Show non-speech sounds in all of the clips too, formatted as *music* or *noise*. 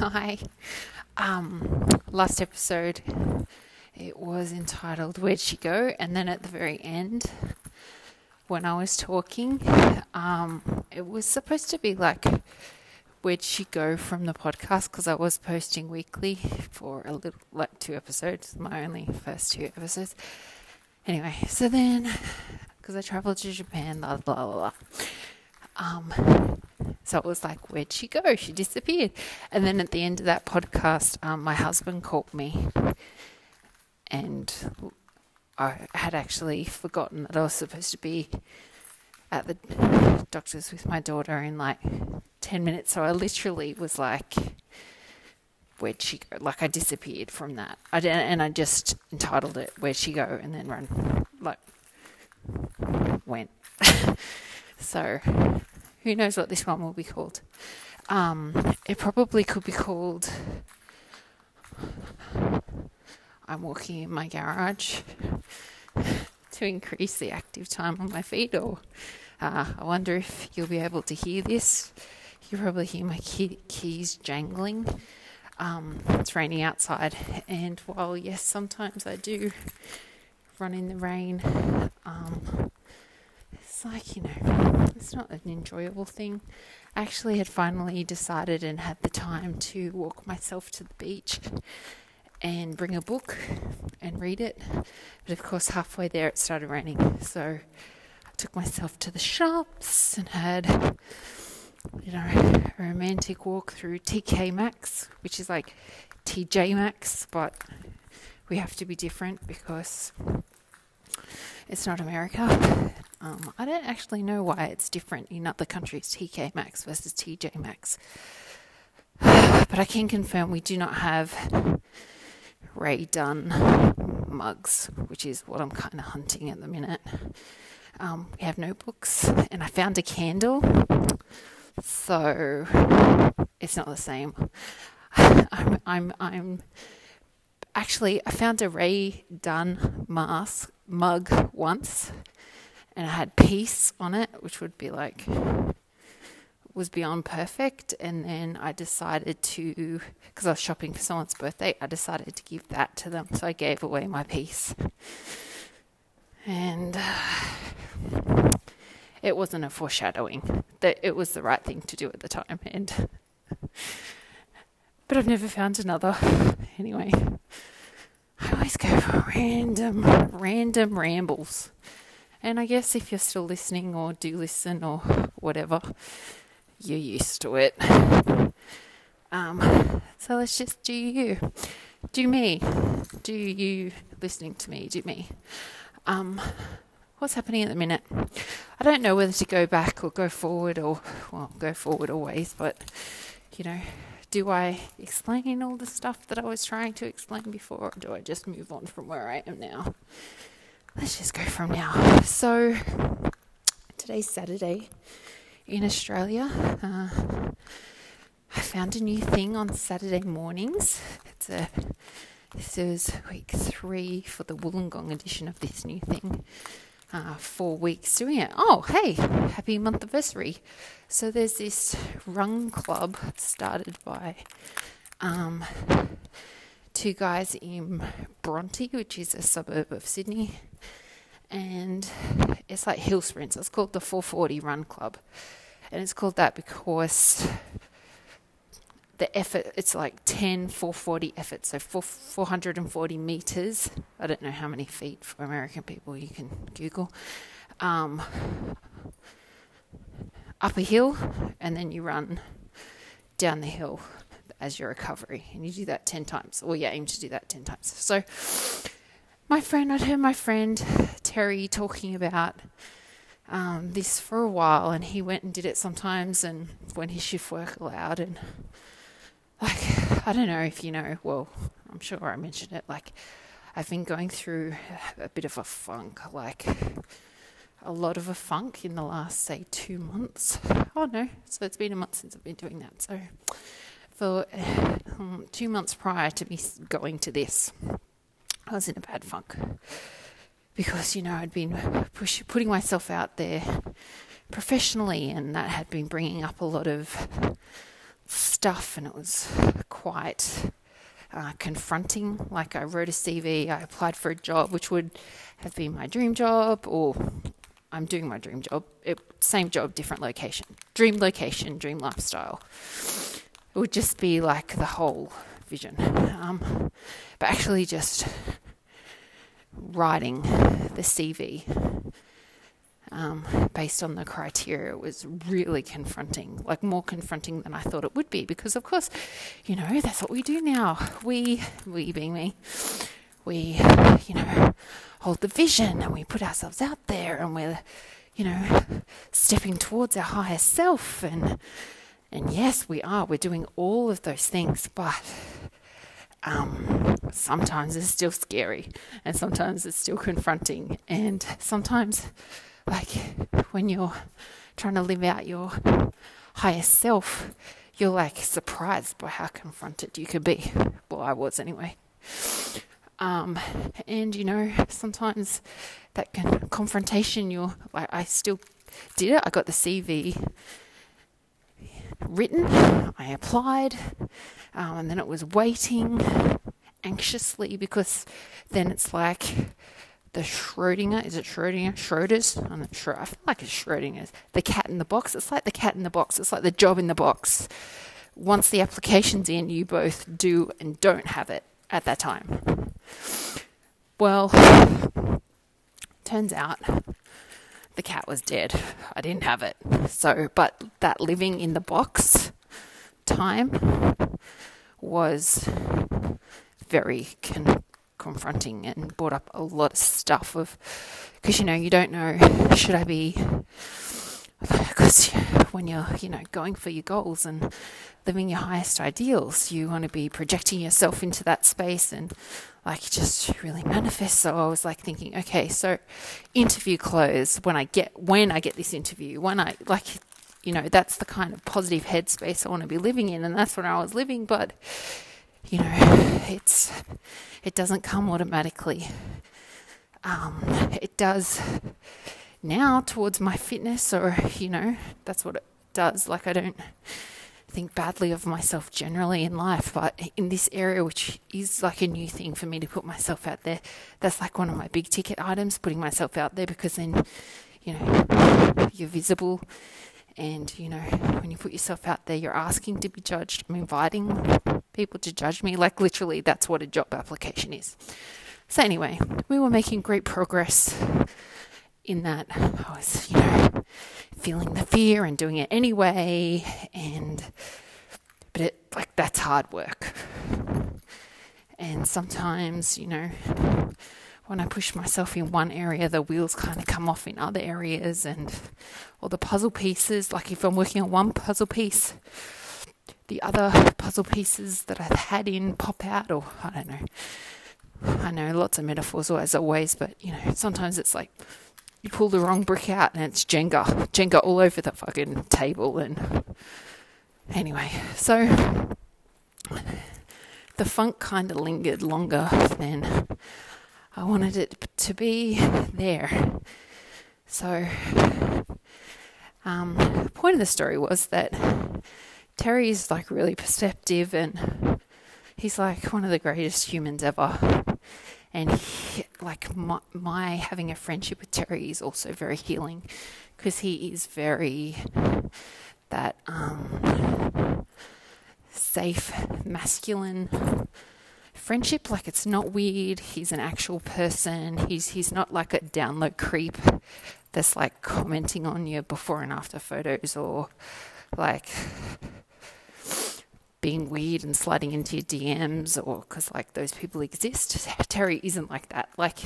Hi. Um, last episode, it was entitled Where'd She Go? And then at the very end, when I was talking, um, it was supposed to be like, Where'd she go from the podcast? Because I was posting weekly for a little, like two episodes, my only first two episodes. Anyway, so then, because I traveled to Japan, blah, blah, blah, blah. Um, so it was like, where'd she go? She disappeared. And then at the end of that podcast, um, my husband called me and I had actually forgotten that I was supposed to be at the doctor's with my daughter in like 10 minutes. So I literally was like, where'd she go? Like I disappeared from that. I didn't, and I just entitled it, Where'd she go? And then run, like, went. *laughs* so who knows what this one will be called? Um, it probably could be called I'm walking in my garage *laughs* to increase the active time on my feet, or uh, I wonder if you'll be able to hear this. You probably hear my key- keys jangling. Um, it's raining outside, and while yes, sometimes I do run in the rain, um, it's like, you know, it's not an enjoyable thing. I actually had finally decided and had the time to walk myself to the beach and bring a book and read it. But of course, halfway there it started raining. So I took myself to the shops and had, you know, a romantic walk through TK Maxx, which is like TJ Maxx, but we have to be different because it's not America. Um, I don't actually know why it's different in other countries, TK Maxx versus TJ Maxx. *sighs* But I can confirm we do not have Rae Dunn mugs, which is what I'm kind of hunting at the minute. Um, we have notebooks, and I found a candle, so it's not the same. *laughs* I'm, I'm, I'm actually I found a Rae Dunn mask mug once, and it had peace on it, which would be like was beyond perfect. And then I decided to, because I was shopping for someone's birthday, I decided to give that to them. So I gave away my piece, and uh, *sighs* it wasn't a foreshadowing that it was the right thing to do at the time. And *laughs* but I've never found another. Anyway, I always go for random, random rambles. And I guess if you're still listening or do listen or whatever, you're used to it. Um, so let's just do you. Do me. Do you listening to me. Do me. Um, what's happening at the minute? I don't know whether to go back or go forward or, well, go forward always, but, you know, do I explain all the stuff that I was trying to explain before, or do I just move on from where I am now? Let's just go from now. So, today's Saturday in Australia. Uh, I found a new thing on Saturday mornings. It's a this is week three for the Wollongong edition of this new thing. Uh, four weeks doing it. Oh, hey, happy month anniversary. So there's this run club started by um, two guys in Bronte, which is a suburb of Sydney, and it's like hill sprints. It's called the 440 Run Club, and it's called that because the effort it's like 10 440 efforts so 4, 440 meters. I don't know how many feet for american people you can google. Um, up a hill and then you run down the hill as your recovery. And you do that 10 times. Or you aim to do that 10 times. So my friend i'd heard my friend terry talking about um, this for a while and he went and did it sometimes and when his shift work allowed and like *sighs* i don't know if you know well i'm sure i mentioned it like i've been going through a bit of a funk like a lot of a funk in the last, say, two months. Oh no, so it's been a month since I've been doing that. So for um, two months prior to me going to this, I was in a bad funk because you know I'd been push, putting myself out there professionally, and that had been bringing up a lot of stuff, and it was quite uh, confronting. Like I wrote a CV, I applied for a job which would have been my dream job, or I'm doing my dream job. It, same job, different location. Dream location, dream lifestyle. It would just be like the whole vision. Um, but actually, just writing the CV um, based on the criteria was really confronting, like more confronting than I thought it would be. Because of course, you know that's what we do now. We, we being me, we, you know, hold the vision and we put ourselves out there and we're, you know, stepping towards our higher self and and yes, we are. We're doing all of those things, but um, sometimes it's still scary and sometimes it's still confronting. And sometimes, like when you're trying to live out your higher self, you're like surprised by how confronted you could be. Well, I was anyway. Um, and you know, sometimes that confrontation, you're like, I still did it. I got the CV written, I applied, um, and then it was waiting anxiously because then it's like the Schrodinger, is it Schrodinger? Schroders? I'm not sure. I feel like it's Schrodinger's. The cat in the box. It's like the cat in the box. It's like the job in the box. Once the application's in, you both do and don't have it at that time. Well, turns out the cat was dead. I didn't have it. So, but that living in the box time was very con- confronting and brought up a lot of stuff of because you know you don't know should I be because when you're you know going for your goals and living your highest ideals you want to be projecting yourself into that space and like just really manifest so i was like thinking okay so interview close when i get when i get this interview when i like you know that's the kind of positive headspace i want to be living in and that's what i was living but you know it's it doesn't come automatically um, it does now towards my fitness, or, you know, that's what it does. Like, I don't think badly of myself generally in life, but in this area, which is like a new thing for me to put myself out there, that's like one of my big ticket items, putting myself out there because then, you know, you're visible. And, you know, when you put yourself out there, you're asking to be judged. I'm inviting people to judge me. Like, literally, that's what a job application is. So, anyway, we were making great progress in that I was, you know, feeling the fear and doing it anyway. And, but it, like, that's hard work. And sometimes, you know, when I push myself in one area, the wheels kind of come off in other areas, and all the puzzle pieces. Like if I'm working on one puzzle piece, the other puzzle pieces that I've had in pop out, or I don't know. I know lots of metaphors as always, but you know sometimes it's like you pull the wrong brick out and it's Jenga, Jenga all over the fucking table. And anyway, so the funk kind of lingered longer than I wanted it to be there. So, um, the point of the story was that Terry's like really perceptive and he's like one of the greatest humans ever. And he, like my, my having a friendship with Terry is also very healing because he is very that um, safe masculine friendship. Like it's not weird. He's an actual person. He's he's not like a download creep that's like commenting on your before and after photos or like being weird and sliding into your DMs or because like those people exist. *laughs* Terry isn't like that. Like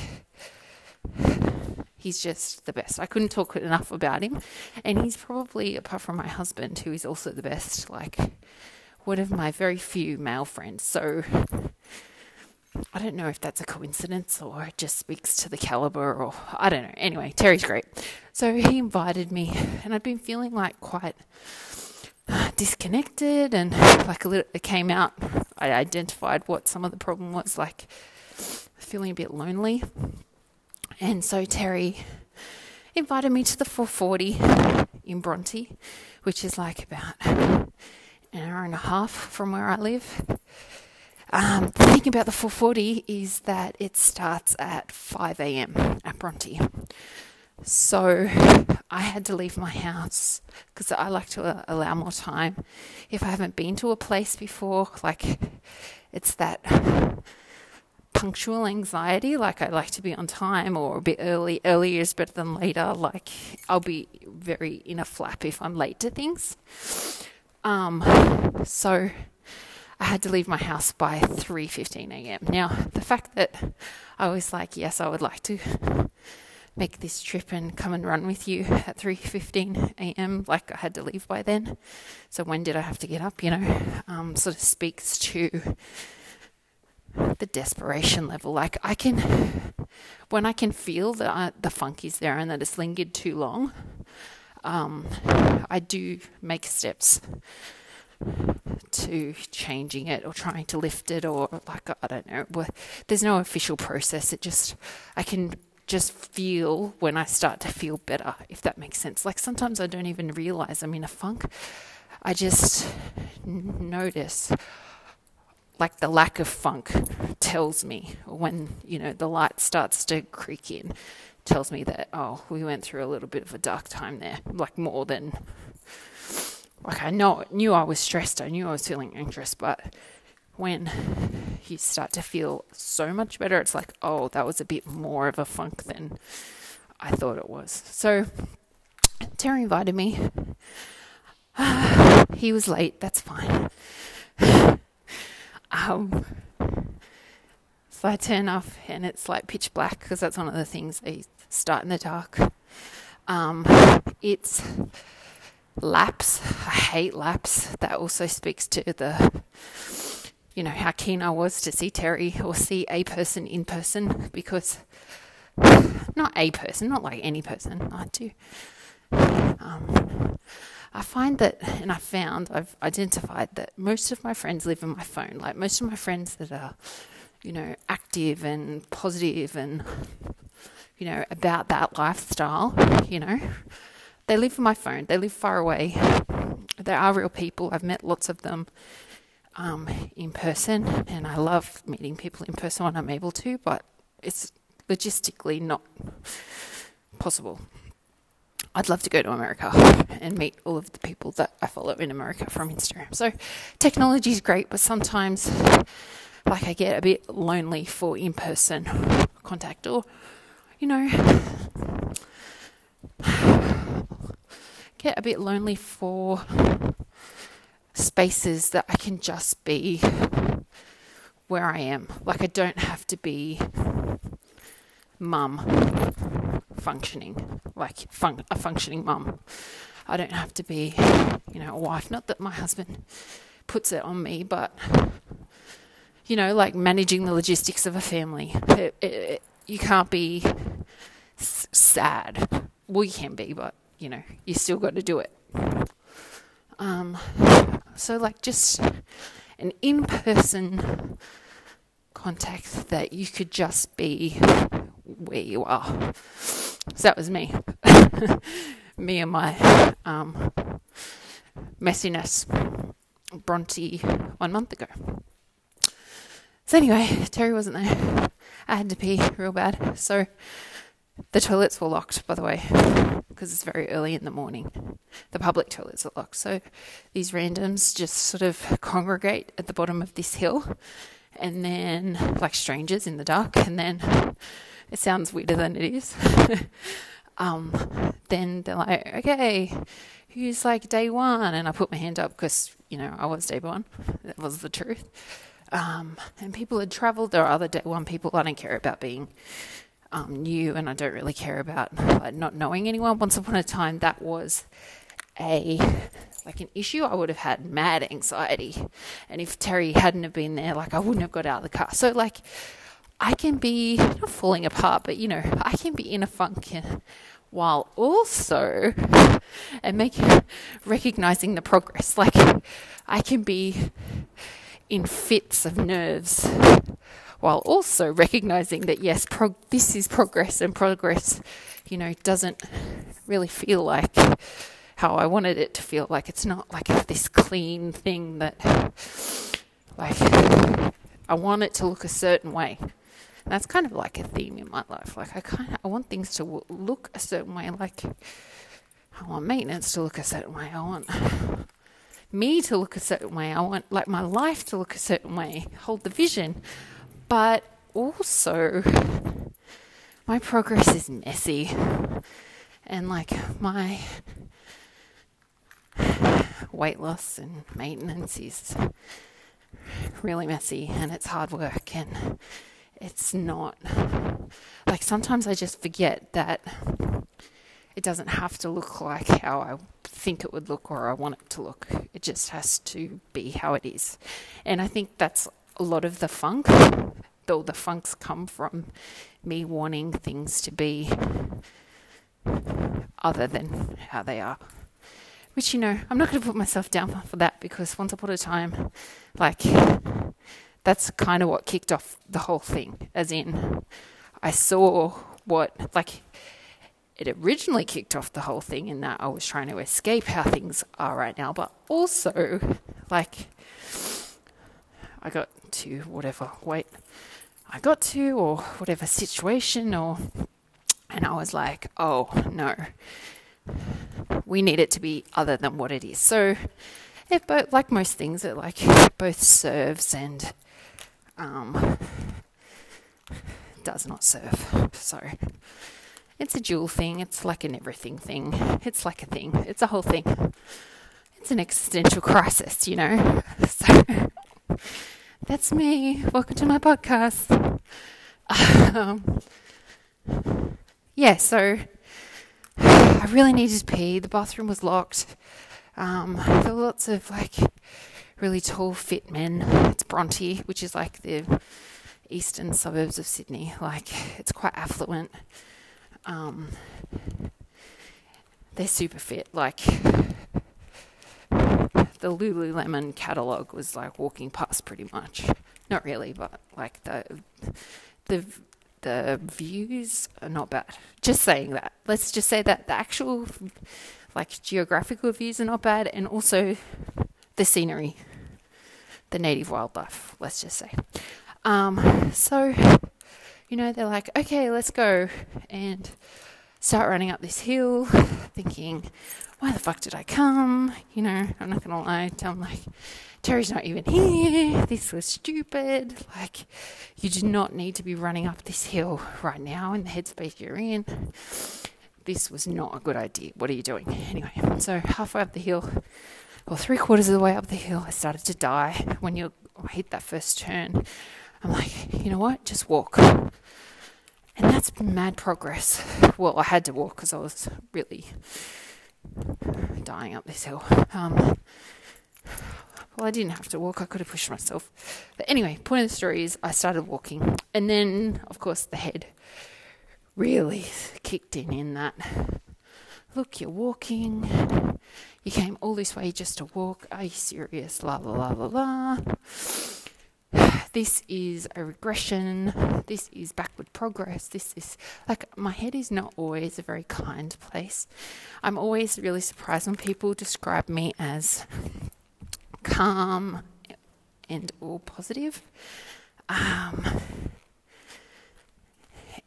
he's just the best. I couldn't talk enough about him, and he's probably apart from my husband, who is also the best. Like one of my very few male friends. So. I don't know if that's a coincidence or it just speaks to the caliber or I don't know. Anyway, Terry's great. So he invited me and I'd been feeling like quite disconnected and like a little, it came out. I identified what some of the problem was, like feeling a bit lonely. And so Terry invited me to the 440 in Bronte, which is like about an hour and a half from where I live. Um, the thing about the 440 is that it starts at 5 a.m. at Bronte. So I had to leave my house because I like to uh, allow more time. If I haven't been to a place before, like it's that punctual anxiety, like I like to be on time or a bit early. Earlier is better than later. Like I'll be very in a flap if I'm late to things. Um, so I had to leave my house by 3:15 a.m. Now, the fact that I was like, yes, I would like to make this trip and come and run with you *laughs* at 3:15 a.m. like I had to leave by then. So when did I have to get up, you know? Um, sort of speaks to the desperation level. Like I can when I can feel that I, the funk is there and that it's lingered too long, um, I do make steps to changing it or trying to lift it or like I don't know. There's no official process. It just I can just feel when I start to feel better, if that makes sense. Like sometimes I don't even realize I'm in a funk. I just notice like the lack of funk tells me when you know the light starts to creak in tells me that oh we went through a little bit of a dark time there like more than like I know knew I was stressed, I knew I was feeling anxious, but when you start to feel so much better, it's like, oh, that was a bit more of a funk than I thought it was. So Terry invited me. *sighs* he was late, that's fine. *sighs* um, so I turn off and it's like pitch black because that's one of the things I start in the dark. Um, it's laps. I hate laps. That also speaks to the, you know, how keen I was to see Terry or see a person in person because, not a person, not like any person. I do. Um, I find that, and I found, I've identified that most of my friends live in my phone. Like most of my friends that are, you know, active and positive and, you know, about that lifestyle, you know, they live in my phone. They live far away. They are real people. I've met lots of them um, in person, and I love meeting people in person when I'm able to, but it's logistically not possible. I'd love to go to America and meet all of the people that I follow in America from Instagram. So technology is great, but sometimes like I get a bit lonely for in person contact or you know *sighs* get a bit lonely for spaces that I can just be where I am. Like I don't have to be mum functioning, like fun- a functioning mum. I don't have to be, you know, a wife. Not that my husband puts it on me, but you know, like managing the logistics of a family. It, it, it, you can't be s- sad. Well, you can be, but you know, you still got to do it. Um, so, like, just an in person contact that you could just be where you are. So that was me. *laughs* me and my um, messiness. Bronte one month ago. So, anyway, Terry wasn't there. I had to pee real bad. So, the toilets were locked, by the way, because it's very early in the morning. The public toilets are locked. So these randoms just sort of congregate at the bottom of this hill and then, like strangers in the dark, and then it sounds weirder than it is. *laughs* um, then they're like, okay, who's like day one? And I put my hand up because, you know, I was day one. That was the truth. Um, and people had traveled. There are other day one people. I don't care about being um, new and I don't really care about like, not knowing anyone. Once upon a time, that was a like an issue. I would have had mad anxiety, and if Terry hadn't have been there, like I wouldn't have got out of the car. So like, I can be not falling apart, but you know, I can be in a funk. While also and making recognizing the progress, like I can be in fits of nerves while also recognizing that yes, prog- this is progress and progress, you know, doesn't really feel like how I wanted it to feel. Like it's not like this clean thing that, like, I want it to look a certain way. that's kind of like a theme in my life. Like I kind of I want things to w- look a certain way. Like I want maintenance to look a certain way. I want me to look a certain way. I want like my life to look a certain way. Hold the vision, but also my progress is messy, and like my weight loss and maintenance is really messy and it's hard work and it's not like sometimes I just forget that it doesn't have to look like how I think it would look or I want it to look. It just has to be how it is. And I think that's a lot of the funk, though the funks come from me wanting things to be other than how they are. Which, you know, I'm not going to put myself down for that because once upon a time, like, that's kind of what kicked off the whole thing. As in, I saw what, like, it originally kicked off the whole thing in that I was trying to escape how things are right now, but also, like, I got to whatever weight I got to, or whatever situation, or, and I was like, oh no, we need it to be other than what it is. So, it both, like most things, it like both serves and um, does not serve. So, it's a dual thing. It's like an everything thing. It's like a thing. It's a whole thing. It's an existential *laughs* crisis, you know. So that's me. Welcome to my podcast. Um, yeah, so I really needed to pee. The bathroom was locked. Um, there were lots of like really tall, fit men. It's Bronte, which is like the eastern suburbs of Sydney. Like it's quite affluent. Um, they're super fit. Like the Lululemon catalog was like walking past pretty much. Not really, but like the the the views are not bad. Just saying that. Let's just say that the actual like geographical views are not bad, and also the scenery, the native wildlife. Let's just say. Um, so you know, they're like, okay, let's go. And start running up this hill, thinking, why the fuck did I come? You know, I'm not gonna lie, I'm like, Terry's not even here. This was stupid. Like, you do not need to be running up this hill right now in the headspace you're in. This was not a good idea. What are you doing? Anyway, so halfway up the hill, or three quarters of the way up the hill, I started to die. When you hit that first turn, I'm like, you know what? Just walk. And that's mad progress. Well, I had to walk because I was really dying up this hill. Um, well, I didn't have to walk, I could have pushed myself. But anyway, point of the story is I started walking. And then, of course, the head really kicked in in that. Look, you're walking. You came all this way just to walk. Are you serious? La la la la la. This is a regression. This is backward progress. This is like my head is not always a very kind place. I'm always really surprised when people describe me as calm and all positive. Um,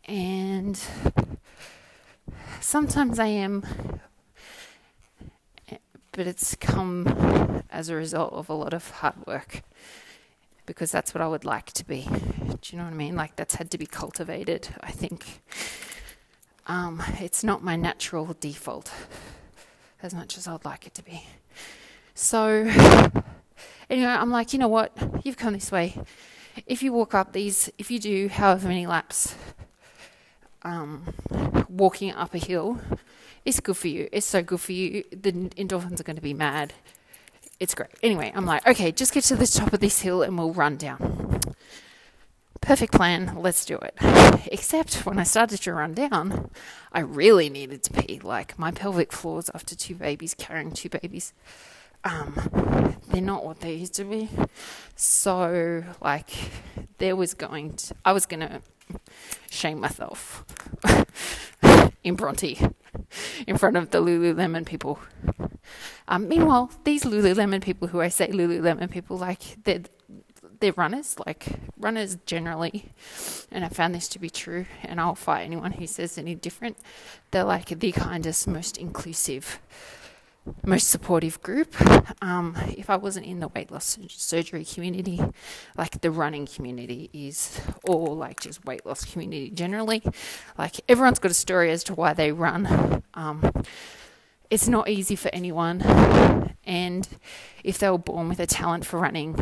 and sometimes I am, but it's come as a result of a lot of hard work because that's what I would like to be. Do you know what I mean? Like that's had to be cultivated, I think. Um, it's not my natural default as much as I'd like it to be. So, anyway, I'm like, you know what? You've come this way. If you walk up these, if you do however many laps um, walking up a hill, it's good for you. It's so good for you. The endorphins are going to be mad it's great. Anyway, I'm like, okay, just get to the top of this hill and we'll run down. Perfect plan, let's do it. Except when I started to run down, I really needed to pee. Like my pelvic floors after two babies, carrying two babies, um, they're not what they used to be. So, like, there was going to, I was going to shame myself *laughs* in Bronte in front of the Lululemon people. Um, meanwhile, these Lululemon people who I say Lululemon people, like they're they're runners, like runners generally, and I found this to be true. And I'll fight anyone who says any different. They're like the kindest, most inclusive most supportive group. Um, if I wasn't in the weight loss surgery community, like the running community is, or like just weight loss community generally, like everyone's got a story as to why they run. Um, it's not easy for anyone, and if they were born with a talent for running,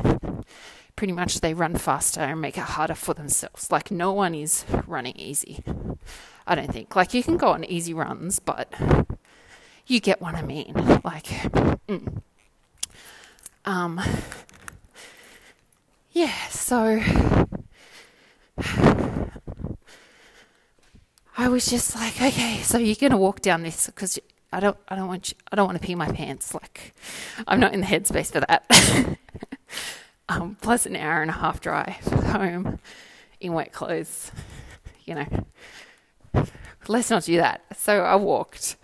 pretty much they run faster and make it harder for themselves. Like no one is running easy. I don't think. Like you can go on easy runs, but you get what I mean. Like, mm. um, yeah, so I was just like, okay, so you're gonna walk down this because I don't, I don't want, you, I don't want to pee my pants. Like, I'm not in the headspace for that. *laughs* um, plus an hour and a half drive home in wet clothes. You know, let's not do that. So I walked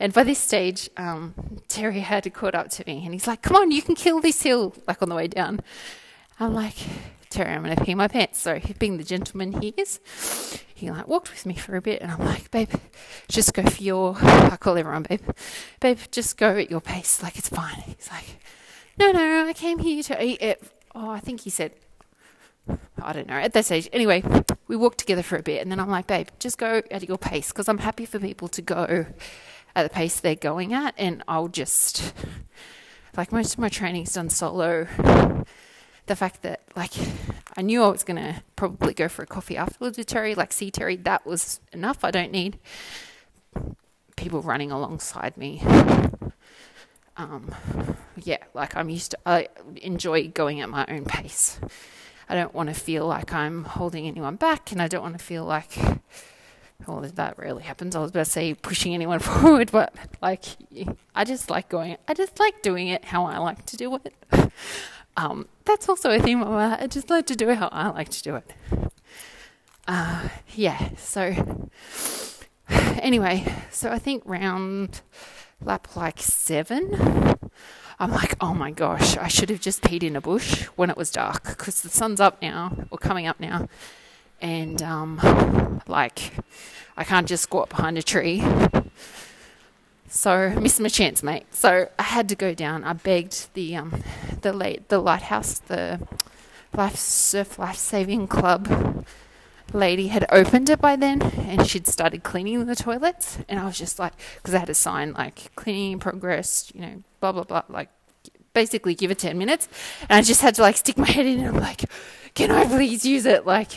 and by this stage, um, Terry had caught up to me and he's like, Come on, you can kill this hill, like on the way down. I'm like, Terry, I'm going to pee my pants. So, being the gentleman he is, he like walked with me for a bit and I'm like, Babe, just go for your, I call everyone, Babe, Babe, just go at your pace. Like, it's fine. He's like, No, no, I came here to eat it. Oh, I think he said, I don't know, at that stage. Anyway, we walked together for a bit and then I'm like, Babe, just go at your pace because I'm happy for people to go at the pace they're going at, and I'll just like most of my training's done solo. The fact that like I knew I was gonna probably go for a coffee afterwards with Terry, like see Terry, that was enough. I don't need people running alongside me. Um, yeah, like I'm used to. I enjoy going at my own pace. I don't want to feel like I'm holding anyone back, and I don't want to feel like well, that rarely happens. I was about to say pushing anyone *laughs* forward, but like, I just like going, I just like doing it how I like to do it. *laughs* Um, that's also a theme mine. I just like to do it how I like to do it. Uh, yeah, so *sighs* anyway, so I think round lap like seven, I'm like, oh my gosh, I should have just peed in a bush when it was dark because the sun's up now or coming up now and um, like I can't just squat behind a tree. So missed my chance, mate. So I had to go down. I begged the um, the late the lighthouse, the life surf life saving club lady had opened it by then, and she'd started cleaning the toilets. And I was just like, because I had a sign like cleaning in progress, you know, blah blah blah, like basically give it ten minutes. And I just had to like stick my head in, and I'm like, can I please use it? Like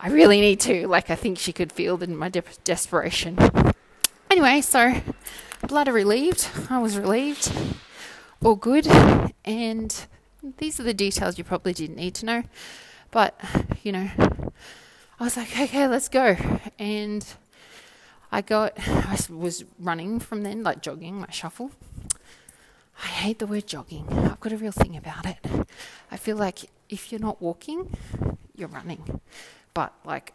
I really need to. Like, I think she could feel in my de- desperation. Anyway, so bloody relieved. I was relieved. All good. And these are the details you probably didn't need to know. But, you know, I was like, okay, let's go. And I got, I was running from then, like jogging, my shuffle. I hate the word jogging. I've got a real thing about it. I feel like if you're not walking, you're running but like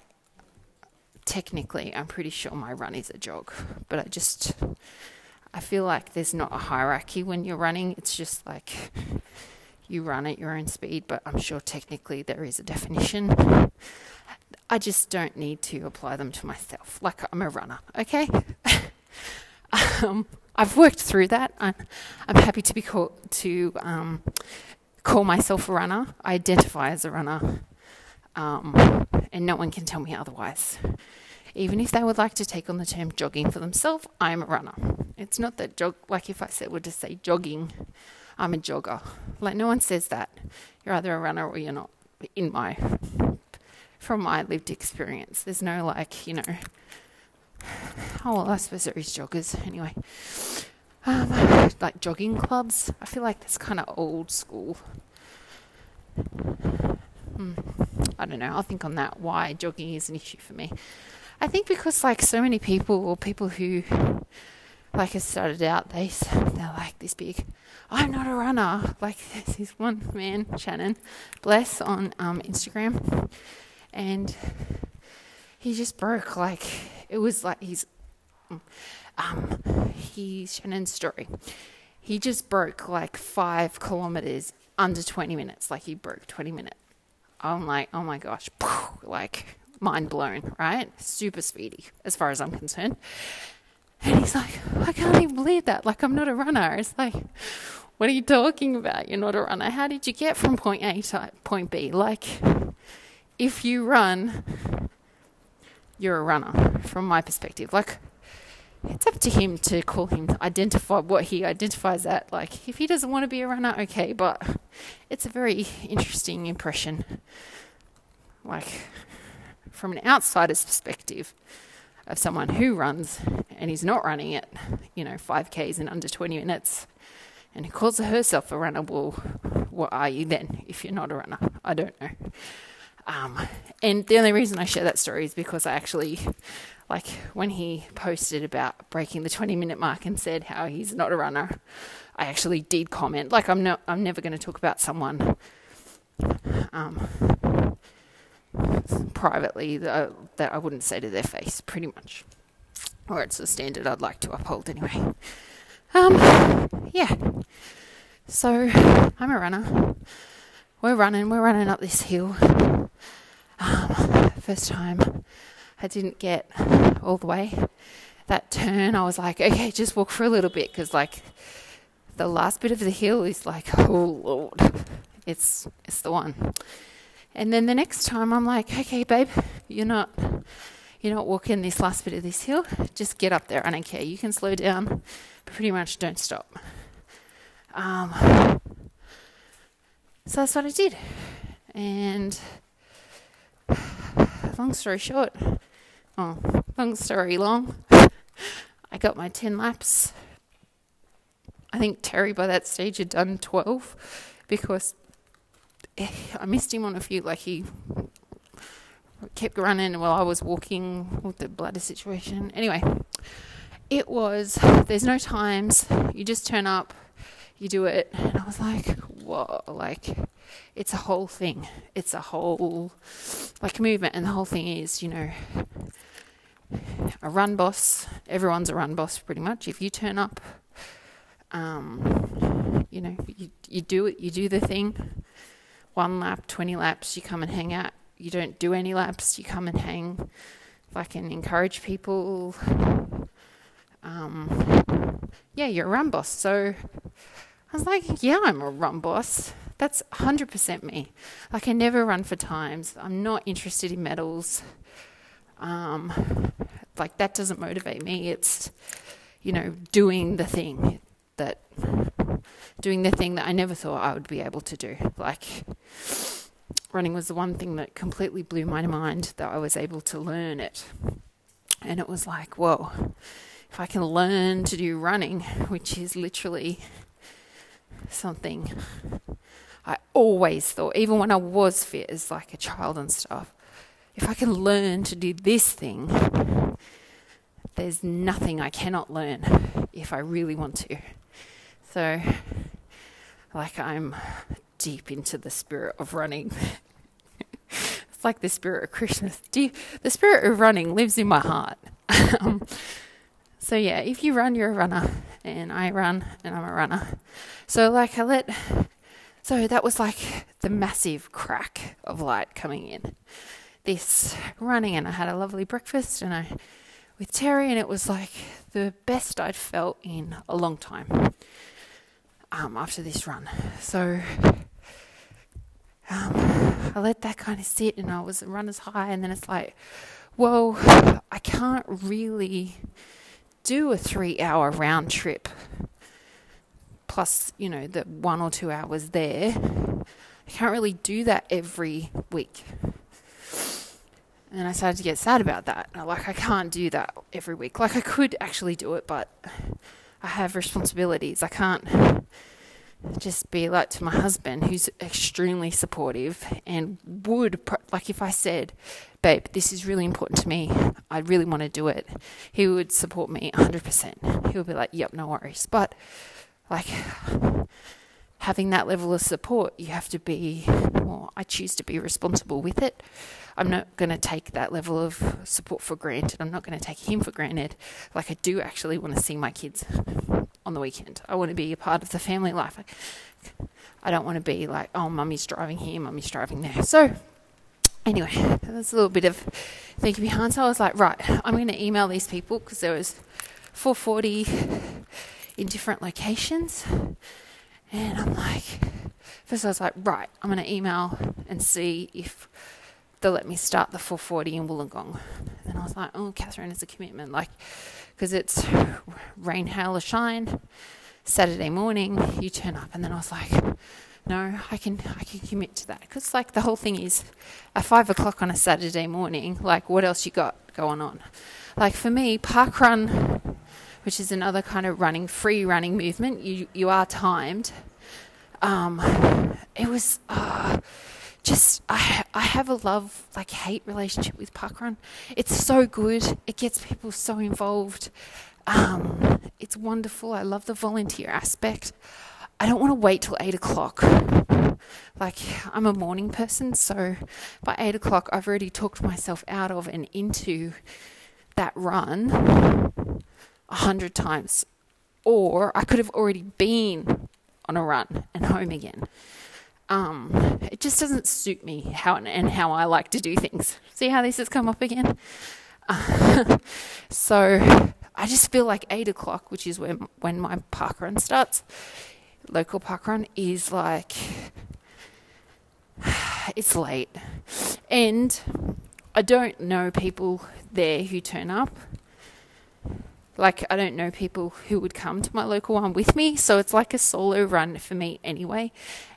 technically, I'm pretty sure my run is a jog, but I just I feel like there's not a hierarchy when you're running. It's just like you run at your own speed, but I'm sure technically there is a definition. I just don't need to apply them to myself. Like I'm a runner, okay? *laughs* um, I've worked through that. I'm, I'm happy to be called to um, call myself a runner. I identify as a runner. Um, and no one can tell me otherwise. Even if they would like to take on the term jogging for themselves, I'm a runner. It's not that jog, like if I said, would just say jogging, I'm a jogger. Like no one says that. You're either a runner or you're not. In my, from my lived experience, there's no like, you know, oh, well, I suppose there is joggers anyway. Um, like jogging clubs, I feel like that's kind of old school. Hmm. I don't know. I'll think on that. Why jogging is an issue for me. I think because like so many people or people who like have started out, they they're like this big. I'm not a runner. Like *laughs* there's this one man, Shannon, bless on um, Instagram, and he just broke. Like it was like he's Um, he's Shannon's story. He just broke like five kilometers under 20 minutes. Like he broke 20 minutes. I'm like, oh my gosh, like mind blown, right? Super speedy as far as I'm concerned. And he's like, I can't even believe that. Like, I'm not a runner. It's like, what are you talking about? You're not a runner. How did you get from point A to point B? Like, if you run, you're a runner, from my perspective. Like, it's up to him to call him to identify what he identifies at. Like, if he doesn't want to be a runner, okay, but it's a very interesting impression. Like, from an outsider's perspective, of someone who runs and he's not running it, you know, 5Ks in under 20 minutes, and he calls herself a runner, well, what are you then if you're not a runner? I don't know. Um, and the only reason I share that story is because I actually, like, when he posted about breaking the 20 minute mark and said how he's not a runner, I actually did comment. Like, I'm not, I'm never going to talk about someone um, privately that, that I wouldn't say to their face, pretty much. Or it's a standard I'd like to uphold anyway. Um, yeah. So I'm a runner. We're running. We're running up this hill. First time, I didn't get all the way. That turn, I was like, okay, just walk for a little bit because like the last bit of the hill is like, *laughs* oh lord, it's it's the one. And then the next time I'm like, okay, babe, you're not you're not walking this last bit of this hill. Just get up there. I don't care. You can slow down, but pretty much don't stop. Um, so that's what I did. And long story short, oh, long story long, I got my 10 laps. I think Terry by that stage had done 12 because eh, I missed him on a few. Like he kept running while I was walking with the bladder situation. Anyway, it was. There's no times. You just turn up. You do it, *laughs* and I was like, whoa! Like, it's a whole thing. It's a whole like movement, and the whole thing is, you know, a run boss. Everyone's a run boss, pretty much. If you turn up, um, you know, you you do it. You do the thing one lap, 20 laps, you come and hang out. You don't do any laps, you come and hang. I can encourage people, um, yeah, you're a run boss. So I was like, yeah, I'm a run boss. That's 100% me. Like, I never run for times. I'm not interested in medals. Um, like, that doesn't motivate me. It's, you know, doing the thing that doing the thing that I never thought I would be able to do. Like, running was the one thing that completely blew my mind that I was able to learn it. And it was like, whoa, if I can learn to do running, which is literally something I always thought, even when I was fit as like a child and stuff, if I can learn to do this thing, there's nothing I cannot learn if I really want to. So, like, I'm deep into the spirit of running. *laughs* it's like the spirit of Christmas. Deep, the spirit of running lives in my heart. *laughs* um, so, yeah, if you run, you're a runner, and I run, and I'm a runner. So, like, I let. So, that was like the massive crack of light coming in. This running, and I had a lovely breakfast, and I with Terry, and it was like the best I'd felt in a long time um, after this run. So um, I let that kind of sit, and I was runner's high, and then it's like, well, I can't really do a three-hour round trip plus, you know, the one or two hours there. I can't really do that every week. And I started to get sad about that. Like, I can't do that every week. Like, I could actually do it, but I have responsibilities. I can't just be like to my husband, who's extremely supportive and would, like, if I said, babe, this is really important to me, I really want to do it, he would support me 100%. He would be like, yep, no worries. But, like, having that level of support, you have to be, well, I choose to be responsible with it. I'm not going to take that level of support for granted. I'm not going to take him for granted. Like, I do actually want to see my kids on the weekend. I want to be a part of the family life. I don't want to be like, oh, mummy's driving here, mummy's driving there. So, anyway, that's a little bit of thinking behind. So I was like, right, I'm going to email these people because there was 440 in different locations. And I'm like, first I was like, right, I'm going to email and see if they'll let me start the 440 in Wollongong. And I was like, oh, Catherine, it's a commitment. Like, because it's *laughs* rain, hail, or shine. Saturday morning, you turn up. And then I was like, no, I can I can commit to that because like the whole thing is at five o'clock on a Saturday morning. Like, what else you got going on? Like for me, park run which is another kind of running, free running movement. You you are timed. Um, it was uh, just I I have a love like hate relationship with parkrun. It's so good. It gets people so involved. Um, it's wonderful. I love the volunteer aspect. I don't want to wait till eight o'clock. Like I'm a morning person, so by eight o'clock I've already talked myself out of and into that run a hundred times. Or I could have already been on a run and home again. Um, it just doesn't suit me how and how I like to do things. See how this has come up again? Uh, *laughs* so I just feel like eight o'clock, which is when when my park run starts, local park run is like *sighs* it's late, and I don't know people there who turn up like I don't know people who would come to my local one with me, so it's like a solo run for me anyway.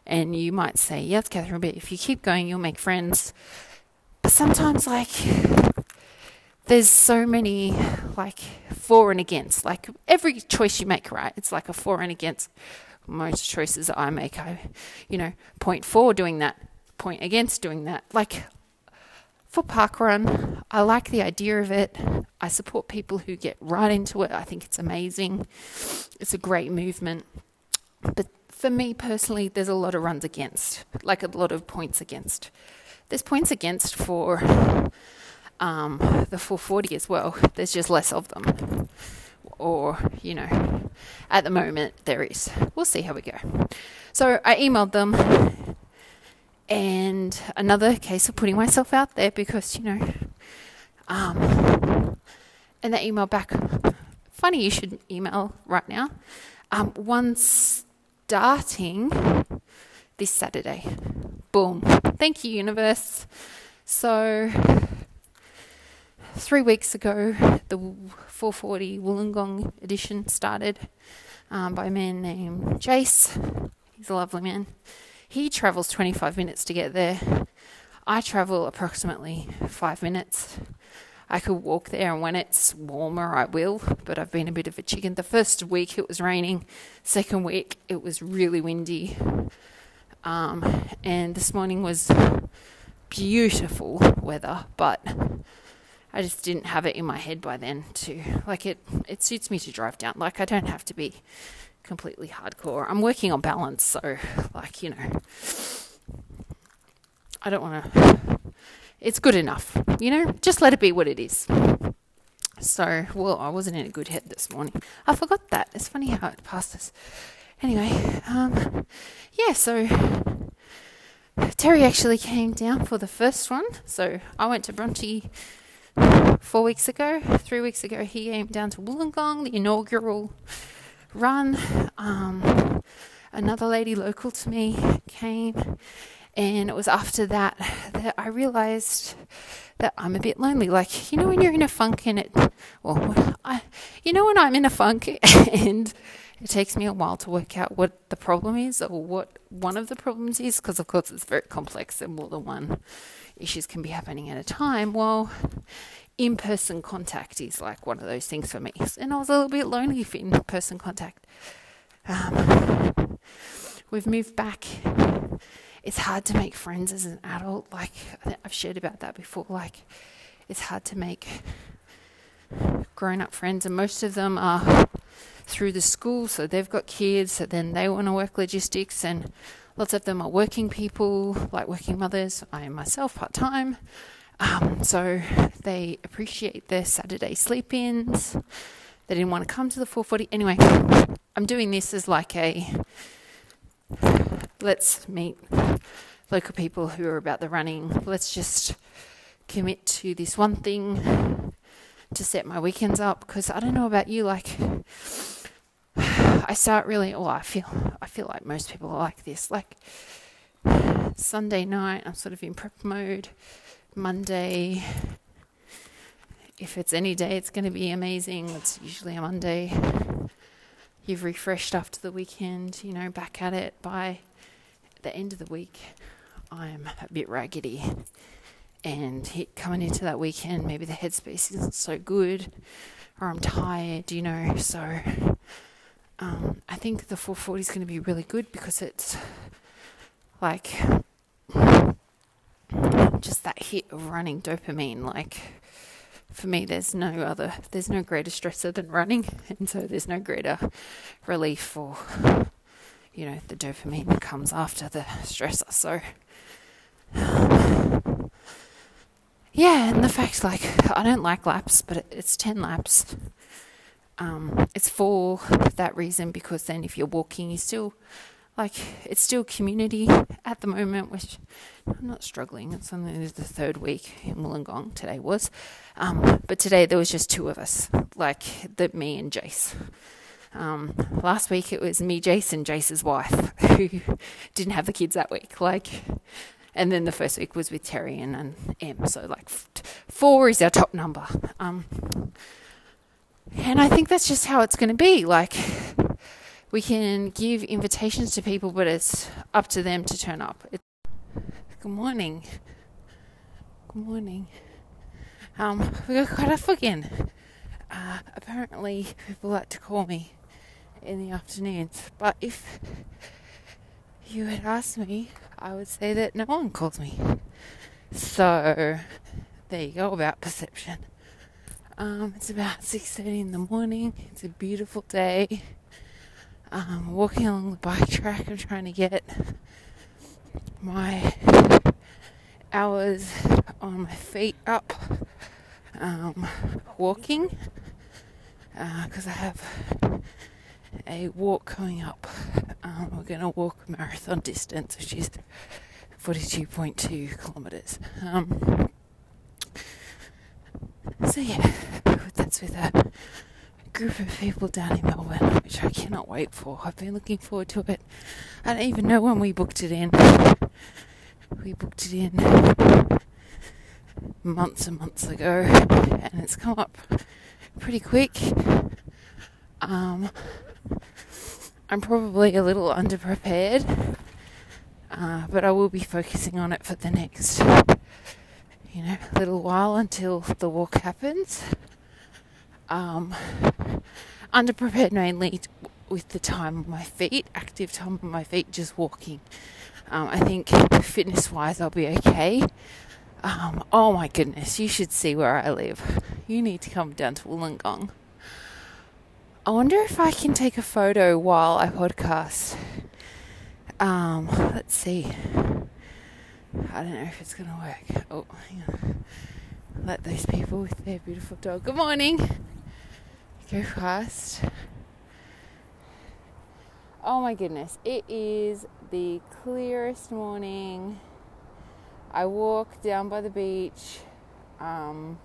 And you might say, "Yes, Catherine, but if you keep going, you'll make friends." But sometimes, like, there's so many like for and against. Like every choice you make, right? It's like a for and against. Most choices I make, I, you know, point for doing that, point against doing that. Like for parkrun, I like the idea of it. I support people who get right into it. I think it's amazing. It's a great movement. But for me personally, there's a lot of runs against, like a lot of points against. There's points against for um, the 440 as well. There's just less of them. Or, you know, at the moment there is. We'll see how we go. So I emailed them and another case of putting myself out there because you know um, and the email back funny you should email right now um, one starting this saturday. Boom. Thank you universe. So three weeks ago the 440 wollongong edition started um, by a man named jace. He's a lovely man he travels 25 minutes to get there. I travel approximately five minutes. I could walk there, and when it's warmer, I will, but I've been a bit of a chicken. The first week it was raining, second week it was really windy. Um, and this morning was beautiful weather, but I just didn't have it in my head by then to like it it suits me to drive down. Like I don't have to be completely hardcore. I'm working on balance, so like you know, I don't want to. It's good enough, you know. Just let it be what it is. So, well, I wasn't in a good head this morning. I forgot that. It's funny how it passes. Anyway, um, yeah. So Terry actually came down for the first one. So I went to Bronte four weeks ago. Three weeks ago, he came down to Wollongong, the inaugural run. Um, another lady local to me came, and it was after that that I realized that I'm a bit lonely. Like, you know, when you're in a funk and it, well, I, you know, when I'm in a funk *laughs* and it takes me a while to work out what the problem is or what one of the problems is, because of course it's very complex and more than one issues can be happening at a time. Well, in person contact is like one of those things for me. And I was a little bit lonely for in person contact. Um, we've moved back. It's hard to make friends as an adult. Like, I've shared about that before. Like, it's hard to make grown up friends, and most of them are through the school, so they've got kids, so then they want to work logistics, and lots of them are working people, like working mothers. I am myself part time. Um, so they appreciate their Saturday sleep ins. They didn't want to come to the 440. Anyway, I'm doing this as like a let's meet local people who are about the running. Let's just commit to this one thing to set my weekends up because I don't know about you like *sighs* I start really well I feel I feel like most people are like this like Sunday night I'm sort of in prep mode Monday. If it's any day it's going to be amazing. It's usually a Monday. You've refreshed after the weekend you know back at it by the end of the week. I'm a bit raggedy. And coming into that weekend, maybe the headspace isn't so good, or I'm tired, you know. So um, I think the 440 is going to be really good because it's like just that hit of running dopamine. Like for me, there's no other, there's no greater stressor than running, *laughs* and so there's no greater relief or you know the dopamine that comes after the stressor. So *sighs* yeah, and the fact like I don't like laps, but it's ten laps. Um, it's for that reason because then if you're walking, you still like it's still community at the moment, which I'm not struggling. It's only the third week in Wollongong. Today was, um, but today there was just two of us, like the me and Jace. Um, last week it was me, Jason, Jace's wife, who didn't have the kids that week. Like and then the first week was with Terry and, and M. So like four is our top number. Um, and I think that's just how it's going to be. Like we can give invitations to people, but it's up to them to turn up. It's, good morning. Good morning. Um, we got cut off again. Uh, apparently, people like to call me in the afternoons, but if you had asked me I would say that no one calls me. So there you go about perception. Um, it's about six thirty in the morning. It's a beautiful day. Um, walking along the bike track. I'm trying to get my hours on my feet up. Um, walking because uh, I have a walk coming up. Um, we're going to walk marathon distance, which is 42.2 kilometres. Um, so, yeah, that's with a group of people down in Melbourne, which I cannot wait for. I've been looking forward to it. I don't even know when we booked it in. We booked it in months and months ago, and it's come up pretty quick. Um, I'm probably a little underprepared, uh, but I will be focusing on it for the next, you know, little while until the walk happens. Um, *laughs* underprepared mainly with the time of my feet, active time of my feet, just walking. Um, I think fitness wise, I'll be okay. Um, oh my goodness, you should see where I live. You need to come down to Wollongong. I wonder if I can take a photo while I podcast. Um, let's see. I don't know if it's gonna work. Oh, hang on. Let those people with their beautiful dog. Good morning. Go fast. Oh my goodness, it is the clearest morning. I walk down by the beach. Um,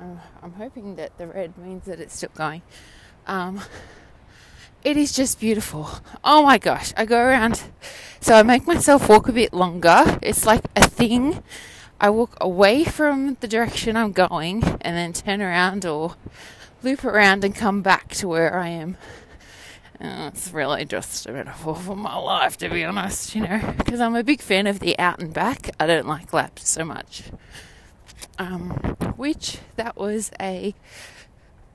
I'm, I'm hoping that the red means that it's still going. Um, it is just beautiful. Oh my gosh, I go around, so I make myself walk a bit longer. It's like a thing. I walk away from the direction I'm going and then turn around or loop around and come back to where I am. Uh, it's really just a metaphor for my life, to be honest, you know, because I'm a big fan of the out and back. I don't like laps so much um, which that was a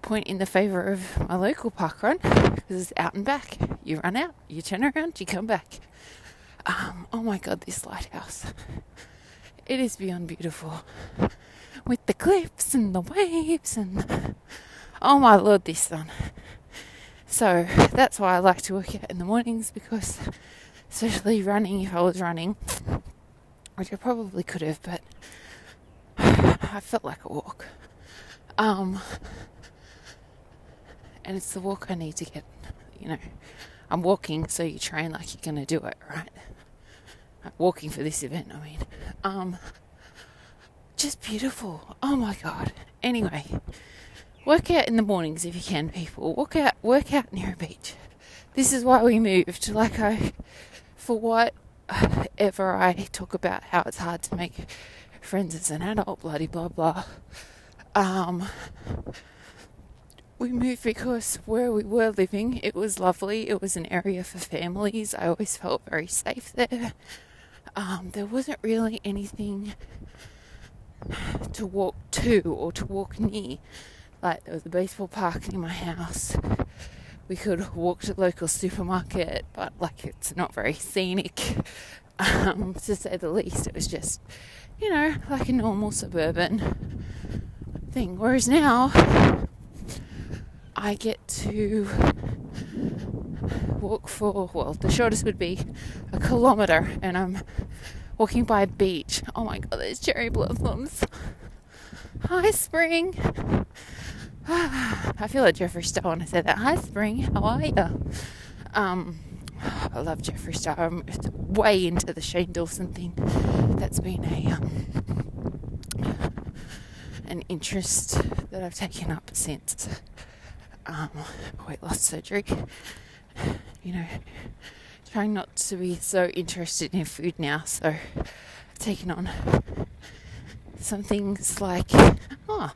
point in the favour of my local park run because it's out and back. You run out, you turn around, you come back. Um, oh my god, this lighthouse! It is beyond beautiful with the cliffs and the waves and Oh my lord, this sun. So that's why I like to work out in the mornings because, especially running, if I was running, which I probably could have, but I felt like a walk. Um, and it's the walk I need to get, you know. I'm walking, so you train like you're going to do it, right? Walking for this event, I mean. Um, just beautiful. Oh my god. Anyway, work out in the mornings if you can, people. Work out, work out near a beach. This is why we moved. Like I, for whatever I talk about how it's hard to make friends as an adult, bloody blah blah. Um, we moved because where we were living, it was lovely. It was an area for families. I always felt very safe there. Um, there wasn't really anything to walk to or to walk near. Like there was a baseball park near my house. We could walk to the local supermarket, but like it's not very scenic, um, to say the least. It was just, you know, like a normal suburban thing. Whereas now, I get to walk for, well, the shortest would be a kilometre, and I'm walking by a beach. Oh my god, there's cherry blossoms. Hi, spring. *sighs* I feel like Jeffree Star when I say that. Hi, spring. How are you? Um, I love Jeffree Star. I'm way into the Shane Dawson thing. That's been a um, an interest that I've taken up since um, weight loss surgery. *laughs* You know, trying not to be so interested in food now, so I've taken on some things like, oh,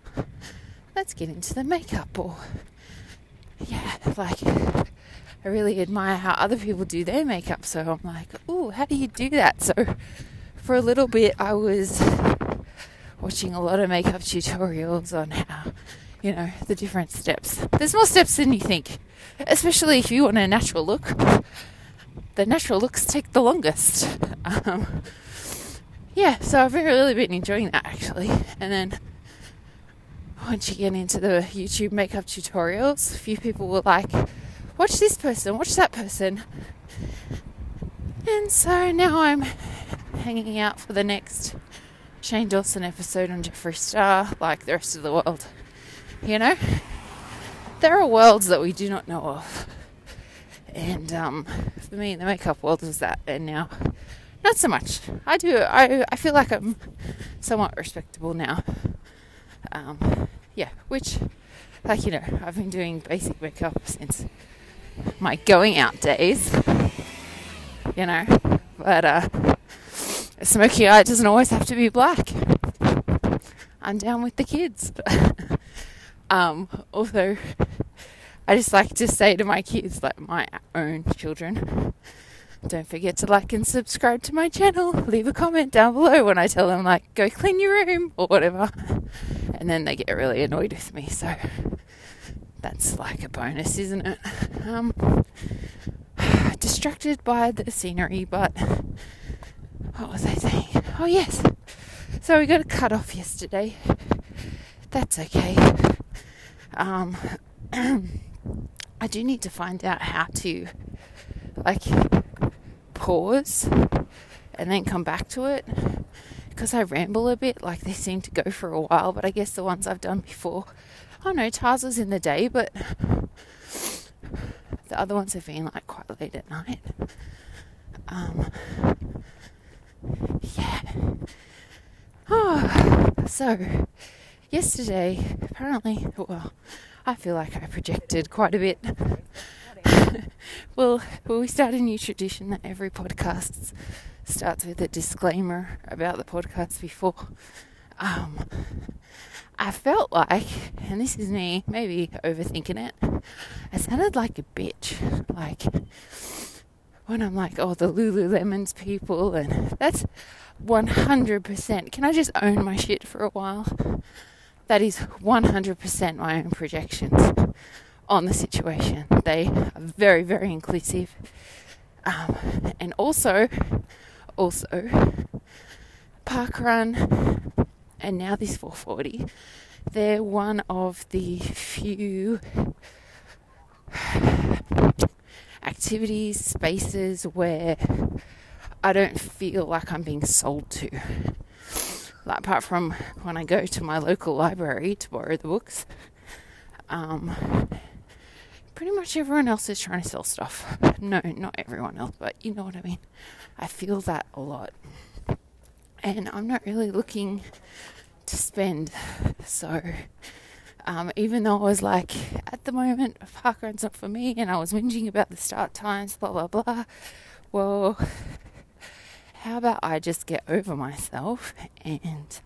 let's get into the makeup, or yeah, like I really admire how other people do their makeup, so I'm like, oh, how do you do that? So for a little bit, I was watching a lot of makeup tutorials on how you know, the different steps. There's more steps than you think, especially if you want a natural look. The natural looks take the longest. Um, yeah, so I've really been enjoying that actually. And then once you get into the YouTube makeup tutorials, a few people were like, watch this person, watch that person. And so now I'm hanging out for the next Shane Dawson episode on Jeffree Star, like the rest of the world. You know, there are worlds that we do not know of, and um, for me, the makeup world is that, and now not so much. I do. I I feel like I'm somewhat respectable now. Um, yeah, which, like you know, I've been doing basic makeup since my going out days. You know, but uh, a smoky eye doesn't always have to be black. I'm down with the kids. *laughs* Um, although I just like to say to my kids, like my own children, don't forget to like and subscribe to my channel. Leave a comment down below when I tell them, like, go clean your room or whatever. And then they get really annoyed with me. So that's like a bonus, isn't it? Um, *sighs* distracted by the scenery, but what was I saying? Oh, yes. So we got a cut off yesterday. That's okay. Um, *clears throat* I do need to find out how to like pause and then come back to it because I ramble a bit. Like they seem to go for a while, but I guess the ones I've done before, oh know, Tars was in the day, but the other ones have been like quite late at night. Um, yeah. Oh, *sighs* so yesterday, apparently, well, I feel like I projected quite a bit. *laughs* well, well, we start a new tradition that every podcast starts with a disclaimer about the podcast before. Um, I felt like, and this is me maybe overthinking it, I sounded like a bitch. Like, when I'm like, oh, the Lululemons people, and that's 100%. Can I just own my shit for a while? That is 100% my own projections on the situation. They are very, very inclusive. Um, and also, also, park run and now this 440 they're one of the few activities, spaces where I don't feel like I'm being sold to. Like, apart from when I go to my local library to borrow the books, um, pretty much everyone else is trying to sell stuff. No, not everyone else, but you know what I mean. I feel that a lot. And I'm not really looking to spend. So, um, even though I was like, at the moment, parkrun's not for me, and I was whinging about the start times, blah, blah, blah. Well, how about I just get over myself *laughs* and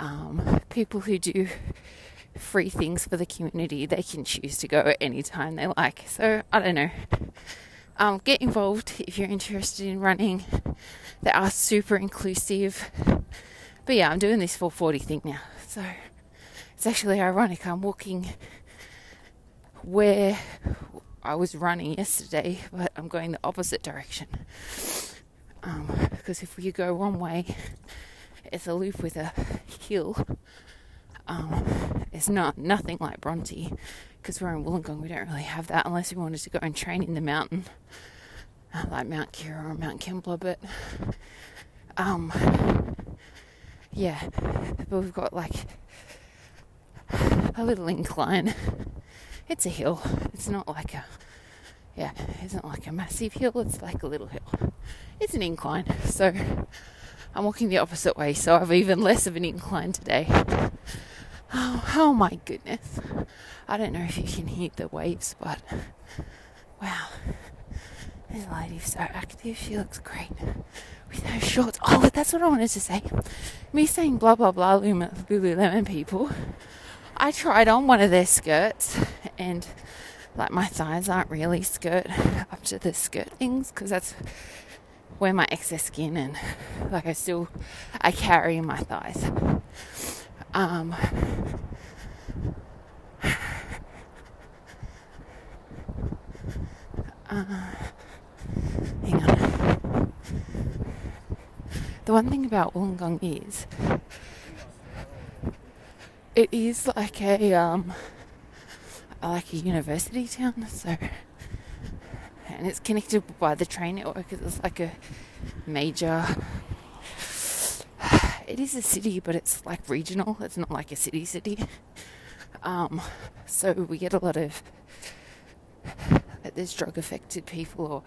um, people who do free things for the community, they can choose to go any time they like. So I don't know. Um, get involved if you're interested in running. They are super inclusive. But yeah, I'm doing this 440 thing now. So it's actually ironic. I'm walking where I was running yesterday, but I'm going the opposite direction. Um, because if you go one way, it's a loop with a hill um, it's not nothing like Bronte because we're in Wollongong. We don't really have that unless we wanted to go and train in the mountain, uh, like Mount Keira or Mount Kembla. But um, yeah, but we've got like a little incline. It's a hill. It's not like a yeah, it isn't like a massive hill. It's like a little hill. It's an incline. So I'm walking the opposite way, so I've even less of an incline today. Oh, oh my goodness. I don't know if you can hear the waves, but wow. This lady's so active. She looks great with her shorts. Oh, that's what I wanted to say. Me saying blah blah blah Lululemon people. I tried on one of their skirts and like my thighs aren't really skirt *laughs* up to the skirt things because that's where my excess skin and like I still I carry in my thighs. Um, *sighs* uh, hang on. The one thing about Wollongong is it is like a um like a university town, so and it's connected by the train network. It's like a major it is a city, but it's like regional. It's not like a city city. Um, so we get a lot of like there's drug affected people or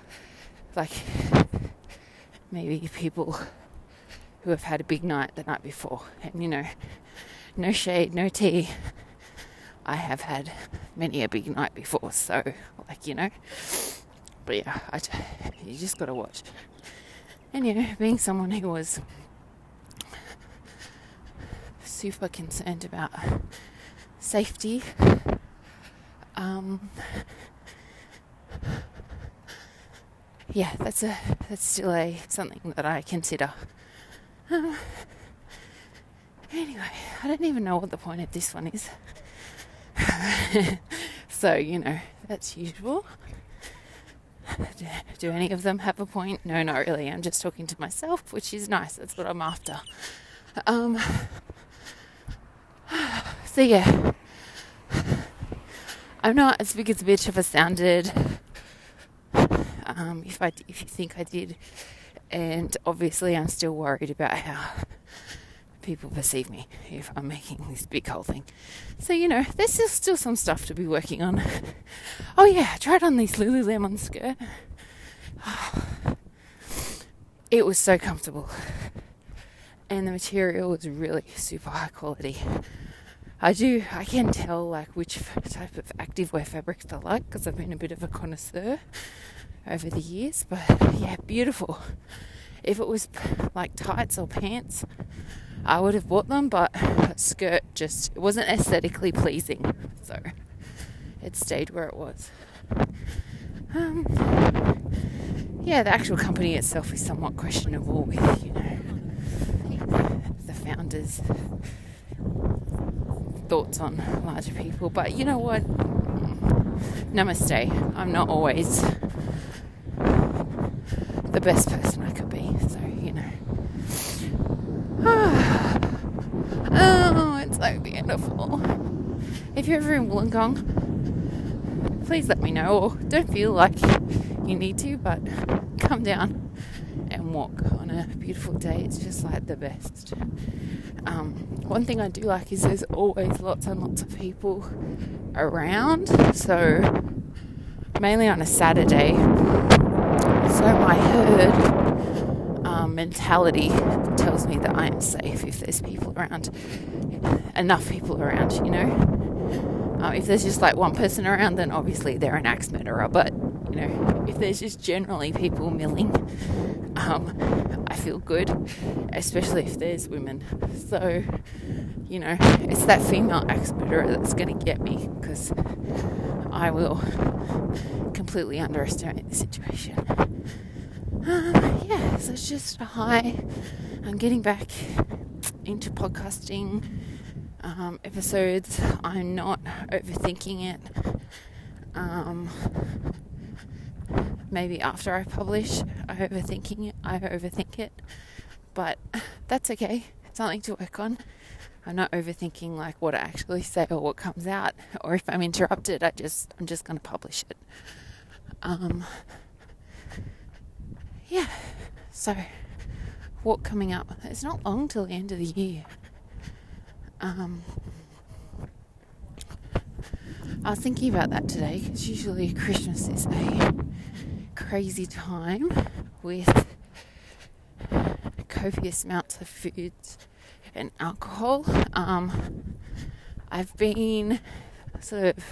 like maybe people who have had a big night the night before. And you know, no shade, no tea. I have had many a big night before, *laughs* so like you know. But yeah, I, *laughs* you just got to watch. And you know, being someone who was super concerned about safety. Um, yeah, that's a that's still a something that I consider. Um, *sighs* anyway, I don't even know what the point of this one is. *laughs* so you know, that's usual. Do, do any of them have a point? No, not really. I'm just talking to myself, which is nice. That's what I'm after. Um, *sighs* so yeah, I'm not as big as a bitch if I sounded. Um, if I if you think I did, and obviously I'm still worried about how people perceive me if I'm making *laughs* this big whole thing. So you know, there's still, still some stuff to be working on. *laughs* Oh yeah, I tried on this Lululemon skirt. *sighs* It was so comfortable and the material was really super high quality. I do, I can tell like which type of activewear fabrics I like because I've been a bit of a connoisseur over the years. But yeah, beautiful. If it was like tights or pants, I would have bought them, but *sighs* skirt just wasn't aesthetically pleasing, so it stayed where it was. Um, yeah, the actual company itself is somewhat questionable with you know the founders' thoughts on larger people. But you know what? Namaste. I'm not always the best person I could be, so you know. *sighs* beautiful. If you're ever in Wollongong, please let me know, or don't feel like you need to, but come down and walk on a beautiful day. It's just like the best. Um, one thing I do like is there's always lots and lots of people around. So, mainly on a Saturday. So, my herd um, mentality tells me that I am safe if there's people around, enough people around, you know. Uh, if there's just like one person around, then obviously they're an axe murderer. But you know, if there's just generally people milling, um, I feel good, especially if there's women. So, you know, it's that female axe murderer that's going to get me because I will completely underestimate the situation. Um, yeah, so it's just a high. I'm getting back into podcasting um, episodes. I'm not overthinking it. Um, maybe after I publish, I overthinking it. I overthink it, but *laughs* that's okay. It's Something to work on. I'm not overthinking like what I actually say or what comes out, *laughs* or if I'm interrupted, I just I'm just gonna publish it. Um, yeah. So, what coming up? It's not long till the end of the year. Um, I was thinking about that today because usually Christmas is a crazy time with copious amounts of foods and alcohol. Um, I've been sort of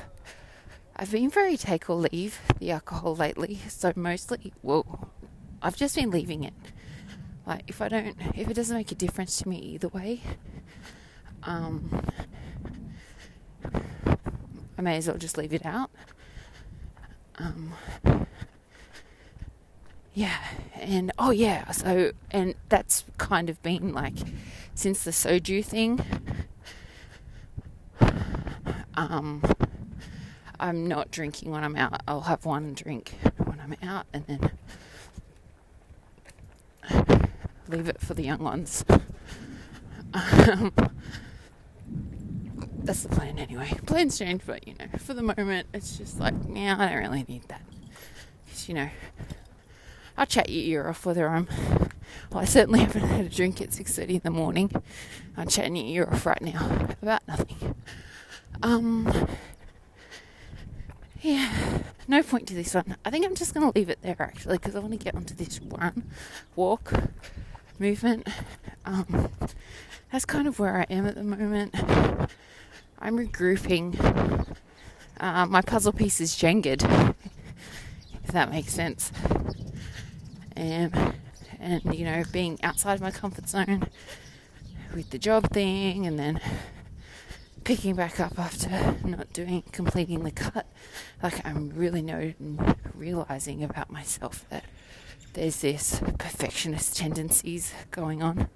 I've been very take or leave the alcohol lately, so mostly well I've just been leaving it. Like if I don't if it doesn't make a difference to me either way, um I may as well just leave it out. Um yeah, and oh yeah, so and that's kind of been like since the soju thing. Um, I'm not drinking when I'm out. I'll have one drink when I'm out, and then leave it for the young ones. *laughs* Um, that's the plan anyway. Plans change, but you know, for the moment, it's just like, yeah, I don't really need that. Because, you know, I'll chat your ear off whether I'm. Well, I certainly haven't had a drink at 6:30 in the morning. I'm chatting your ear off right now about nothing. Um. Yeah, no point to this one. I think I'm just going to leave it there actually because I want to get onto this one walk, movement. Um, that's kind of where I am at the moment. I'm regrouping. Uh, my puzzle piece is jengered, *laughs* if that makes sense and and you know being outside my comfort zone with the job thing and then picking back up after not doing completing the cut like i'm really know, realizing about myself that there's this perfectionist tendencies going on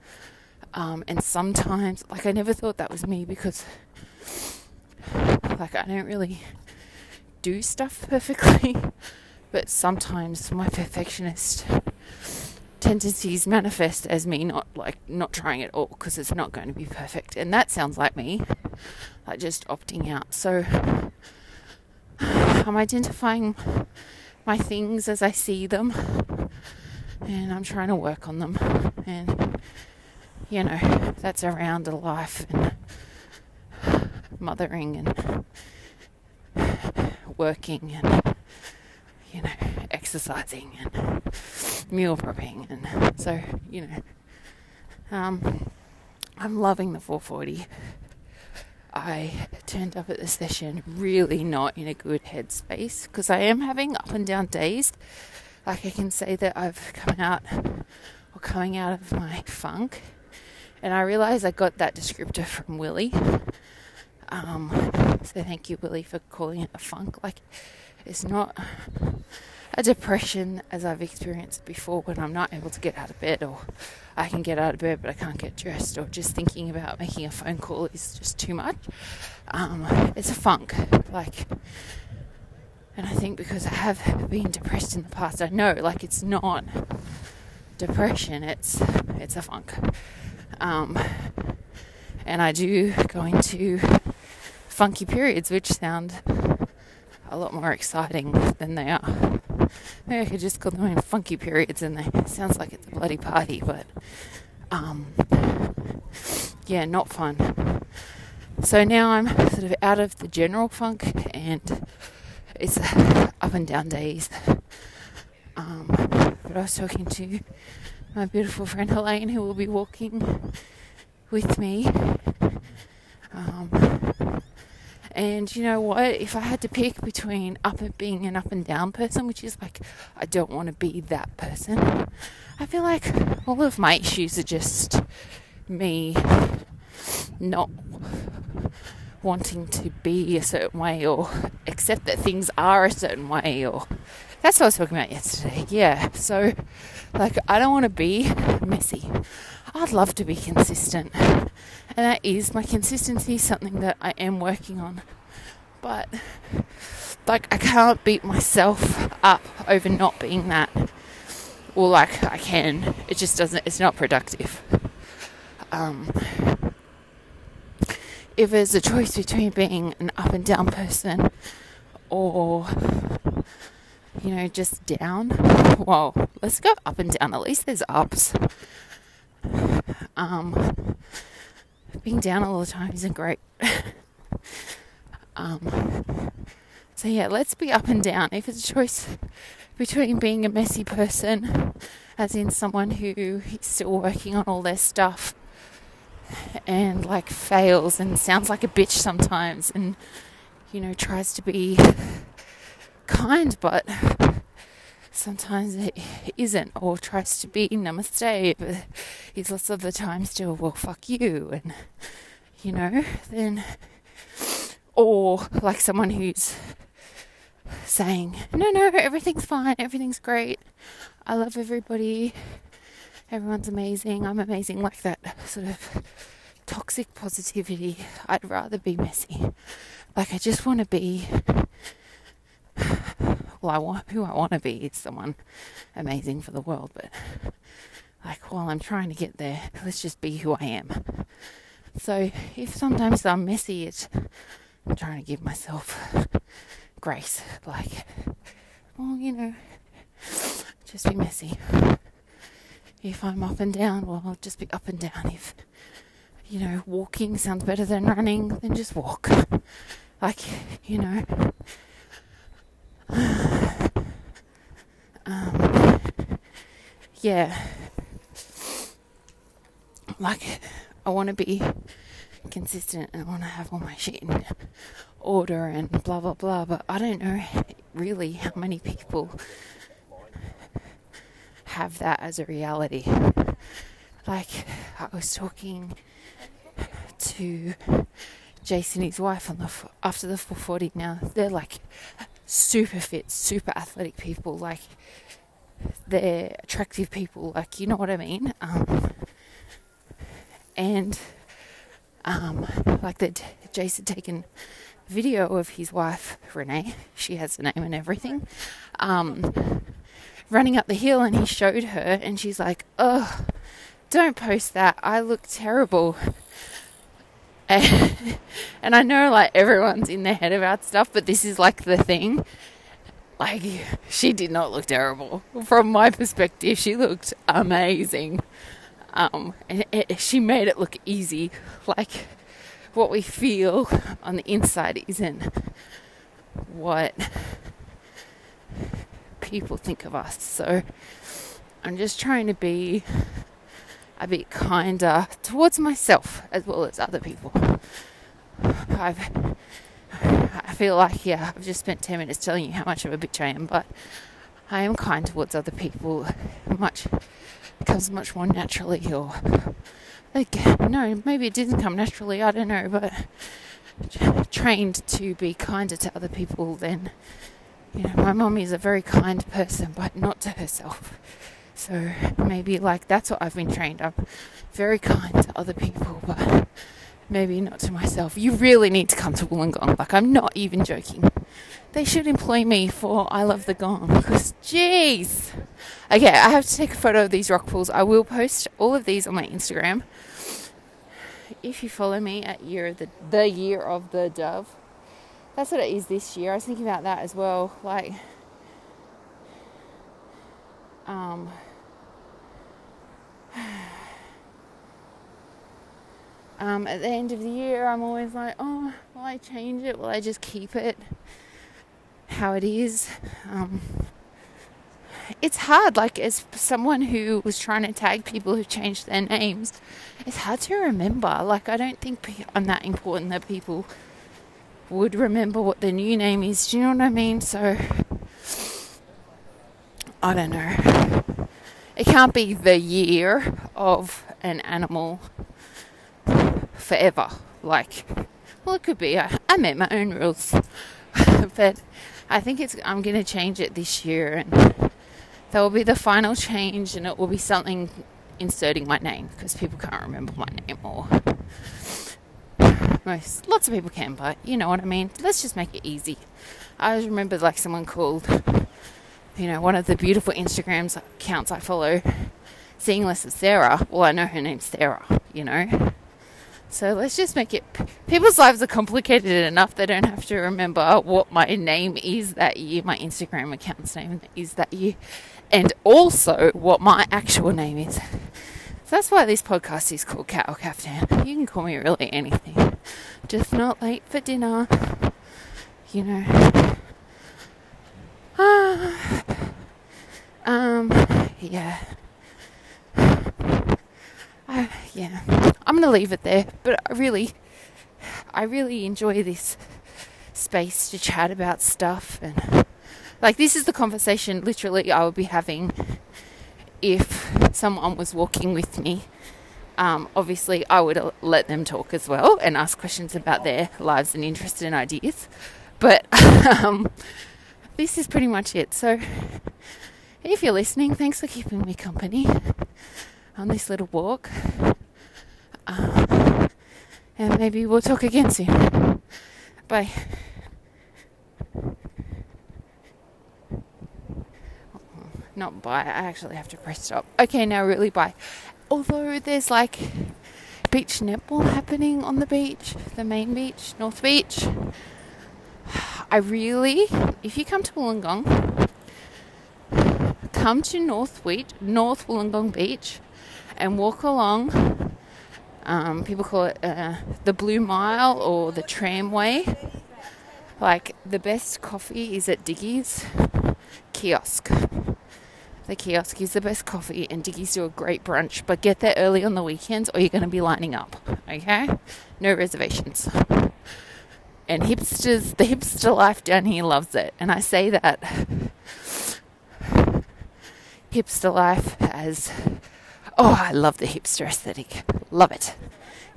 um, and sometimes like i never thought that was me because like i don't really do stuff perfectly *laughs* but sometimes my perfectionist tendencies manifest as me not like not trying at all because it's not going to be perfect and that sounds like me like just opting out. So i'm identifying my things as i see them and i'm trying to work on them and you know that's around a life and mothering and working and you know, exercising and meal prepping, and so you know, um, I'm loving the 440. I turned up at the session really not in a good headspace because I am having up and down days. Like I can say that I've come out or coming out of my funk, and I realize I got that descriptor from Willie. Um, so thank you, Willie, for calling it a funk. Like it's not a depression as I've experienced before when I'm not able to get out of bed or I can get out of bed but I can't get dressed or just thinking about making a phone call is just too much. Um, it's a funk. Like, and I think because I have been depressed in the past, I know like it's not depression, it's, it's a funk. Um, And I do go into funky periods, which sound a lot more exciting than they are. Maybe I could just call them funky periods, and they it sounds like it's a bloody party, but um, yeah, not fun. So now I'm sort of out of the general funk, and it's up and down days. Um, but I was talking to my beautiful friend Helene, who will be walking with me. Um, and you know what? If I had to pick between up and being an up and down person, which is like I don't want to be that person, I feel like all of my issues are just me not wanting to be a certain way or accept that things are a certain way or that's what I was talking about yesterday. Yeah. So like I don't want to be messy. I'd love to be consistent. And that is my consistency is something that I am working on. But like I can't beat myself up over not being that. Or like I can. It just doesn't it's not productive. Um if there's a choice between being an up and down person or you know just down well let's go up and down at least there's ups um, being down all the time isn't great. *laughs* um, so yeah, let's be up and down. If it's a choice between being a messy person, as in someone who is still working on all their stuff and like fails and sounds like a bitch sometimes and you know tries to be kind but sometimes it isn't or tries to be namaste, but he's lots of the time still, well, fuck you, and you know, then, or like someone who's saying, no, no, everything's fine, everything's great, I love everybody, everyone's amazing, I'm amazing, like that sort of toxic positivity. I'd rather be messy. Like, I just want to be *laughs* well, I want who I want to be is someone amazing for the world, but like while I'm trying to get there, let's just be who I am. So if sometimes I'm messy, it's I'm trying to give myself grace, like, well, you know, just be messy. If I'm up and down, well, I'll just be up and down. If you know, walking sounds better than running, then just walk. Like, you know, *sighs* um, yeah, like I want to be consistent and I want to have all my shit in order and blah blah blah, but I don't know really how many people have that as a reality. Like I was talking to Jason, his wife, on the after the 440. Now they're like super fit, super athletic people. Like they're attractive people. Like you know what I mean. Um, and um, like that, Jason taken video of his wife Renee. She has the name and everything. Um, running up the hill, and he showed her, and she's like, "Oh, don't post that. I look terrible." And, *laughs* and I know like everyone's in their head about stuff, but this is like the thing. Like, she did not look terrible. From my perspective, she looked amazing. Um, and it, she made it look easy. Like, what we feel on the inside isn't what people think of us. So, I'm just trying to be a bit kinder towards myself as well as other people. I've, I feel like, yeah, I've just spent 10 minutes telling you how much of a bitch I am, but I am kind towards other people. Much comes much more naturally, or like, no, maybe it didn't come naturally, I don't know, but trained to be kinder to other people than, you know, my mom is a very kind person, but not to herself. So maybe like that's what I've been trained. I'm very kind to other people, but maybe not to myself. You really need to come to Wollongong. Like I'm not even joking. They should employ me for I love the gong because jeez. Okay, I have to take a photo of these rock pools. I will post all of these on my Instagram. if you follow me at year of the the year of the dove, that's what it is this year. I was thinking about that as well. Like, um, *sighs* um, at the end of the year, I'm always like, oh, will I change it? Will I just keep it how it is? Um, it's hard. Like, as someone who was trying to tag people who changed their names, it's hard to remember. Like, I don't think I'm that important that people would remember what their new name is. Do you know what I mean? So, I don't know. It can't be the year of an animal forever. Like, well, it could be. I, I made my own rules, *laughs* but I think it's. I'm going to change it this year, and that will be the final change, and it will be something inserting my name because people can't remember my name or most lots of people can, but you know what I mean. Let's just make it easy. I remember like someone called, you know, one of the beautiful Instagrams accounts I follow, seeing less of Sarah. Well, I know her name's Sarah, you know. So let's just make it. People's lives are complicated enough; they don't have to remember what my name is that year, my Instagram account's name is that year, and also what my actual name is. So that's why this podcast is called Cat or Caftan. You can call me really anything. Just not late for dinner. You know. *sighs* Um, yeah. Uh, yeah. I'm gonna leave it there. But I really, I really enjoy this space to chat about stuff and like this is the conversation literally I would be having if someone was walking with me, um, obviously I would let them talk as well and ask questions about their lives and interests and ideas. But *laughs* um, this is pretty much it. So if you're listening, thanks for keeping me company on this little walk. Uh, and maybe we'll talk again soon. Bye. not bye. I actually have to press stop. Okay, now really bye. Although there's like beach netball happening on the beach, the main beach, North Beach. I really, if you come to Wollongong, come to North Beach, North Wollongong Beach, and walk along. Um, people call it uh, the Blue Mile or the Tramway. Like the best coffee is at Diggy's kiosk. The kiosk is the best coffee, and Diggy's do a great brunch. But get there early on the weekends, or you're going to be lining up. Okay, no reservations. And hipsters, the hipster life down here loves it, and I say that hipster life as oh, I love the hipster aesthetic, love it.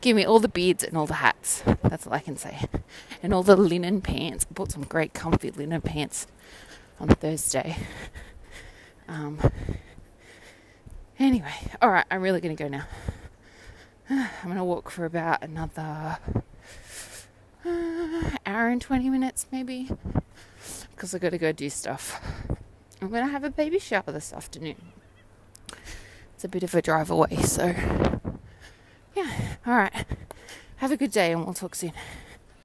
Give me all the beards and all the hats. That's all I can say. And all the linen pants. I bought some great comfy linen pants on Thursday. Um, anyway, all right, I'm really going to go now. *sighs* I'm going to walk for about another uh, *sighs* hour and 20 minutes, maybe, because I've got to go do stuff. I'm going to have a baby shower this afternoon. It's a bit of a drive away, so yeah, all right. Have a good day, and we'll talk soon.